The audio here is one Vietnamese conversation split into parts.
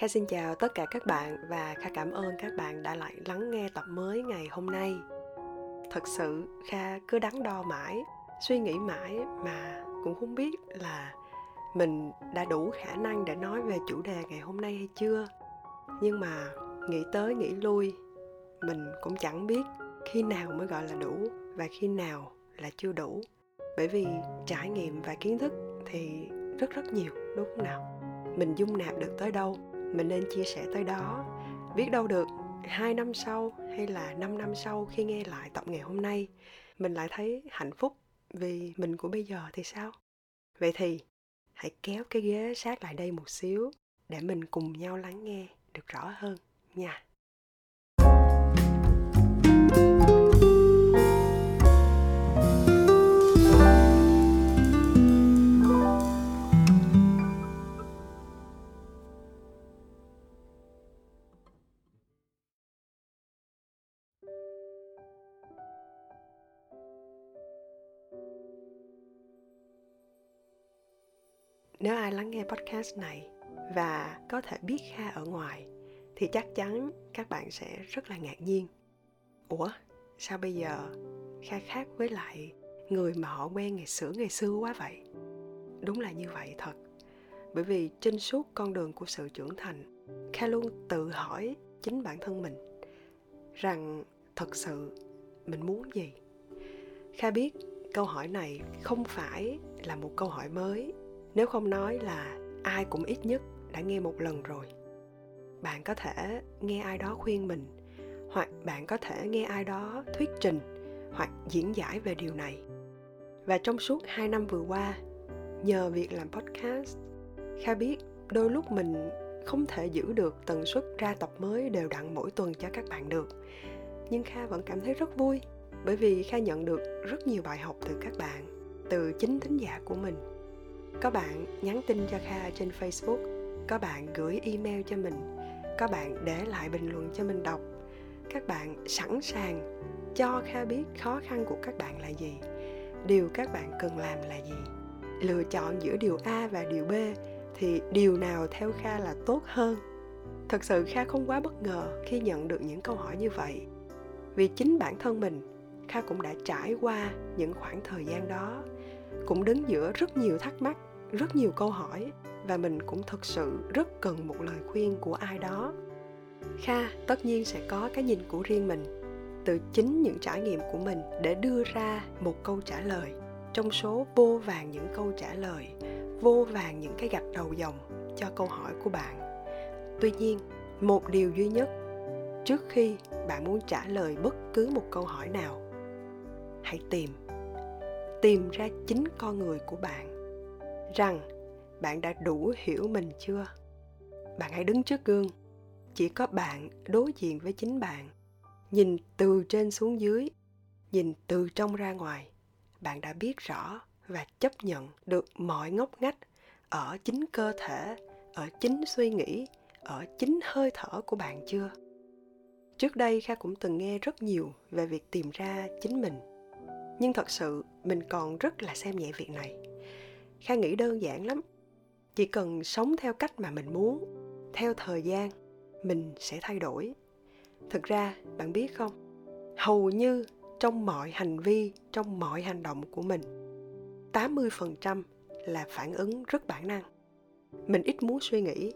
Kha xin chào tất cả các bạn và Kha cảm ơn các bạn đã lại lắng nghe tập mới ngày hôm nay. Thật sự Kha cứ đắn đo mãi, suy nghĩ mãi mà cũng không biết là mình đã đủ khả năng để nói về chủ đề ngày hôm nay hay chưa. Nhưng mà nghĩ tới nghĩ lui, mình cũng chẳng biết khi nào mới gọi là đủ và khi nào là chưa đủ. Bởi vì trải nghiệm và kiến thức thì rất rất nhiều đúng không nào? Mình dung nạp được tới đâu mình nên chia sẻ tới đó. Biết đâu được hai năm sau hay là 5 năm sau khi nghe lại tập ngày hôm nay mình lại thấy hạnh phúc vì mình của bây giờ thì sao? Vậy thì hãy kéo cái ghế sát lại đây một xíu để mình cùng nhau lắng nghe được rõ hơn nha nếu ai lắng nghe podcast này và có thể biết kha ở ngoài, thì chắc chắn các bạn sẽ rất là ngạc nhiên. Ủa, sao bây giờ kha khác với lại người mà họ quen ngày xưa ngày xưa quá vậy? Đúng là như vậy thật. Bởi vì trên suốt con đường của sự trưởng thành, kha luôn tự hỏi chính bản thân mình rằng thật sự mình muốn gì. Kha biết câu hỏi này không phải là một câu hỏi mới nếu không nói là ai cũng ít nhất đã nghe một lần rồi. Bạn có thể nghe ai đó khuyên mình, hoặc bạn có thể nghe ai đó thuyết trình, hoặc diễn giải về điều này. Và trong suốt hai năm vừa qua, nhờ việc làm podcast, kha biết đôi lúc mình không thể giữ được tần suất ra tập mới đều đặn mỗi tuần cho các bạn được. Nhưng kha vẫn cảm thấy rất vui, bởi vì kha nhận được rất nhiều bài học từ các bạn, từ chính thính giả của mình có bạn nhắn tin cho kha trên facebook. Có bạn gửi email cho mình. Có bạn để lại bình luận cho mình đọc. Các bạn sẵn sàng cho kha biết khó khăn của các bạn là gì. Điều các bạn cần làm là gì. Lựa chọn giữa điều a và điều b thì điều nào theo kha là tốt hơn. Thật sự kha không quá bất ngờ khi nhận được những câu hỏi như vậy. Vì chính bản thân mình, kha cũng đã trải qua những khoảng thời gian đó cũng đứng giữa rất nhiều thắc mắc, rất nhiều câu hỏi, và mình cũng thực sự rất cần một lời khuyên của ai đó. Kha tất nhiên sẽ có cái nhìn của riêng mình, từ chính những trải nghiệm của mình để đưa ra một câu trả lời. Trong số vô vàng những câu trả lời, vô vàng những cái gạch đầu dòng cho câu hỏi của bạn. Tuy nhiên, một điều duy nhất, trước khi bạn muốn trả lời bất cứ một câu hỏi nào, hãy tìm tìm ra chính con người của bạn, rằng bạn đã đủ hiểu mình chưa? Bạn hãy đứng trước gương. Chỉ có bạn đối diện với chính bạn. Nhìn từ trên xuống dưới, nhìn từ trong ra ngoài. Bạn đã biết rõ và chấp nhận được mọi ngóc ngách ở chính cơ thể, ở chính suy nghĩ, ở chính hơi thở của bạn chưa? Trước đây kha cũng từng nghe rất nhiều về việc tìm ra chính mình nhưng thật sự, mình còn rất là xem nhẹ việc này. Kha nghĩ đơn giản lắm. Chỉ cần sống theo cách mà mình muốn, theo thời gian, mình sẽ thay đổi. Thực ra, bạn biết không? Hầu như trong mọi hành vi, trong mọi hành động của mình 80% là phản ứng rất bản năng. Mình ít muốn suy nghĩ.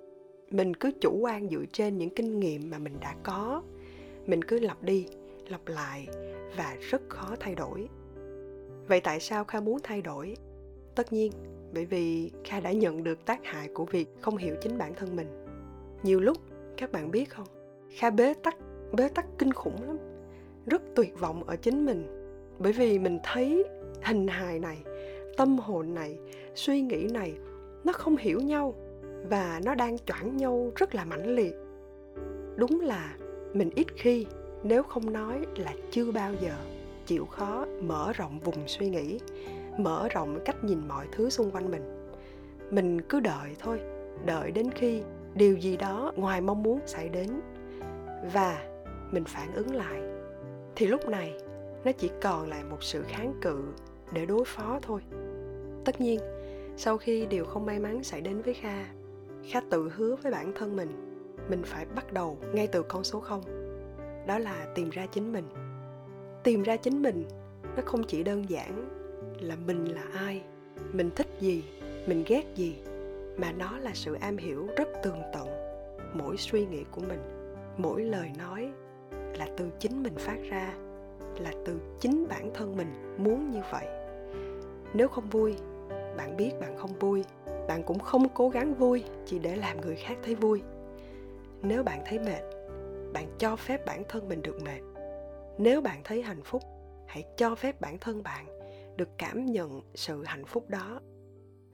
Mình cứ chủ quan dựa trên những kinh nghiệm mà mình đã có. Mình cứ lặp đi, lặp lại và rất khó thay đổi vậy tại sao kha muốn thay đổi? Tất nhiên, bởi vì kha đã nhận được tác hại của việc không hiểu chính bản thân mình. Nhiều lúc, các bạn biết không? Kha bế tắc bế tắc kinh khủng lắm. Rất tuyệt vọng ở chính mình. Bởi vì mình thấy hình hài này, tâm hồn này, suy nghĩ này, nó không hiểu nhau và nó đang choảng nhau rất là mãnh liệt. Đúng là mình ít khi, nếu không nói là chưa bao giờ chịu khó mở rộng vùng suy nghĩ, mở rộng cách nhìn mọi thứ xung quanh mình. Mình cứ đợi thôi, đợi đến khi điều gì đó ngoài mong muốn xảy đến và mình phản ứng lại. Thì lúc này, nó chỉ còn lại một sự kháng cự để đối phó thôi. Tất nhiên, sau khi điều không may mắn xảy đến với kha kha tự hứa với bản thân mình mình phải bắt đầu ngay từ con số không. Đó là tìm ra chính mình tìm ra chính mình, nó không chỉ đơn giản là mình là ai, mình thích gì, mình ghét gì, mà nó là sự am hiểu rất tường tận mỗi suy nghĩ của mình, mỗi lời nói là từ chính mình phát ra, là từ chính bản thân mình muốn như vậy. Nếu không vui, bạn biết bạn không vui, bạn cũng không cố gắng vui chỉ để làm người khác thấy vui. Nếu bạn thấy mệt, bạn cho phép bản thân mình được mệt nếu bạn thấy hạnh phúc, hãy cho phép bản thân bạn được cảm nhận sự hạnh phúc đó.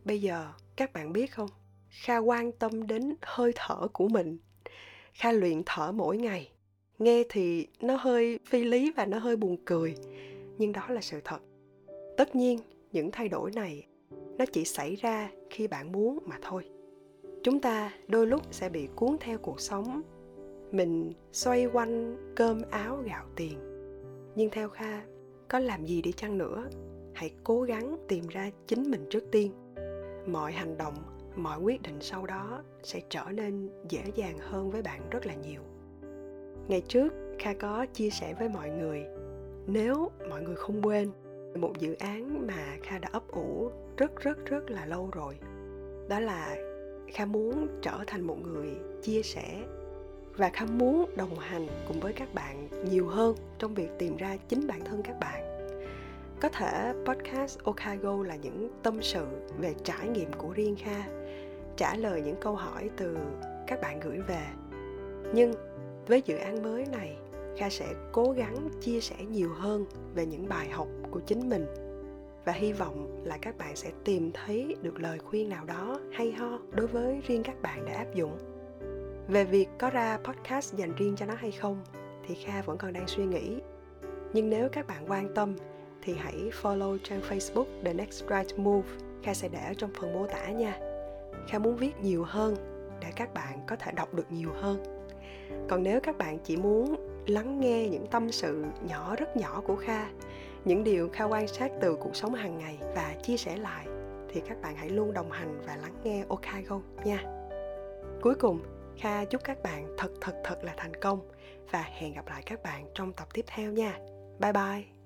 Bây giờ, các bạn biết không? Kha quan tâm đến hơi thở của mình. Kha luyện thở mỗi ngày. Nghe thì nó hơi phi lý và nó hơi buồn cười, nhưng đó là sự thật. Tất nhiên, những thay đổi này, nó chỉ xảy ra khi bạn muốn mà thôi. Chúng ta đôi lúc sẽ bị cuốn theo cuộc sống. Mình xoay quanh cơm áo gạo tiền nhưng theo kha, có làm gì đi chăng nữa? Hãy cố gắng tìm ra chính mình trước tiên. Mọi hành động, mọi quyết định sau đó sẽ trở nên dễ dàng hơn với bạn rất là nhiều. Ngày trước, kha có chia sẻ với mọi người, nếu mọi người không quên, một dự án mà kha đã ấp ủ rất rất rất là lâu rồi. Đó là kha muốn trở thành một người chia sẻ và kha muốn đồng hành cùng với các bạn nhiều hơn trong việc tìm ra chính bản thân các bạn. Có thể podcast okago là những tâm sự về trải nghiệm của riêng kha, trả lời những câu hỏi từ các bạn gửi về. Nhưng với dự án mới này, kha sẽ cố gắng chia sẻ nhiều hơn về những bài học của chính mình và hy vọng là các bạn sẽ tìm thấy được lời khuyên nào đó hay ho đối với riêng các bạn để áp dụng về việc có ra podcast dành riêng cho nó hay không thì kha vẫn còn đang suy nghĩ. Nhưng nếu các bạn quan tâm thì hãy follow trang facebook the next right move. Kha sẽ để ở trong phần mô tả nha. Kha muốn viết nhiều hơn để các bạn có thể đọc được nhiều hơn. Còn nếu các bạn chỉ muốn lắng nghe những tâm sự nhỏ rất nhỏ của kha những điều kha quan sát từ cuộc sống hàng ngày và chia sẻ lại thì các bạn hãy luôn đồng hành và lắng nghe Okago nha. Cuối cùng, Kha chúc các bạn thật thật thật là thành công và hẹn gặp lại các bạn trong tập tiếp theo nha. Bye bye.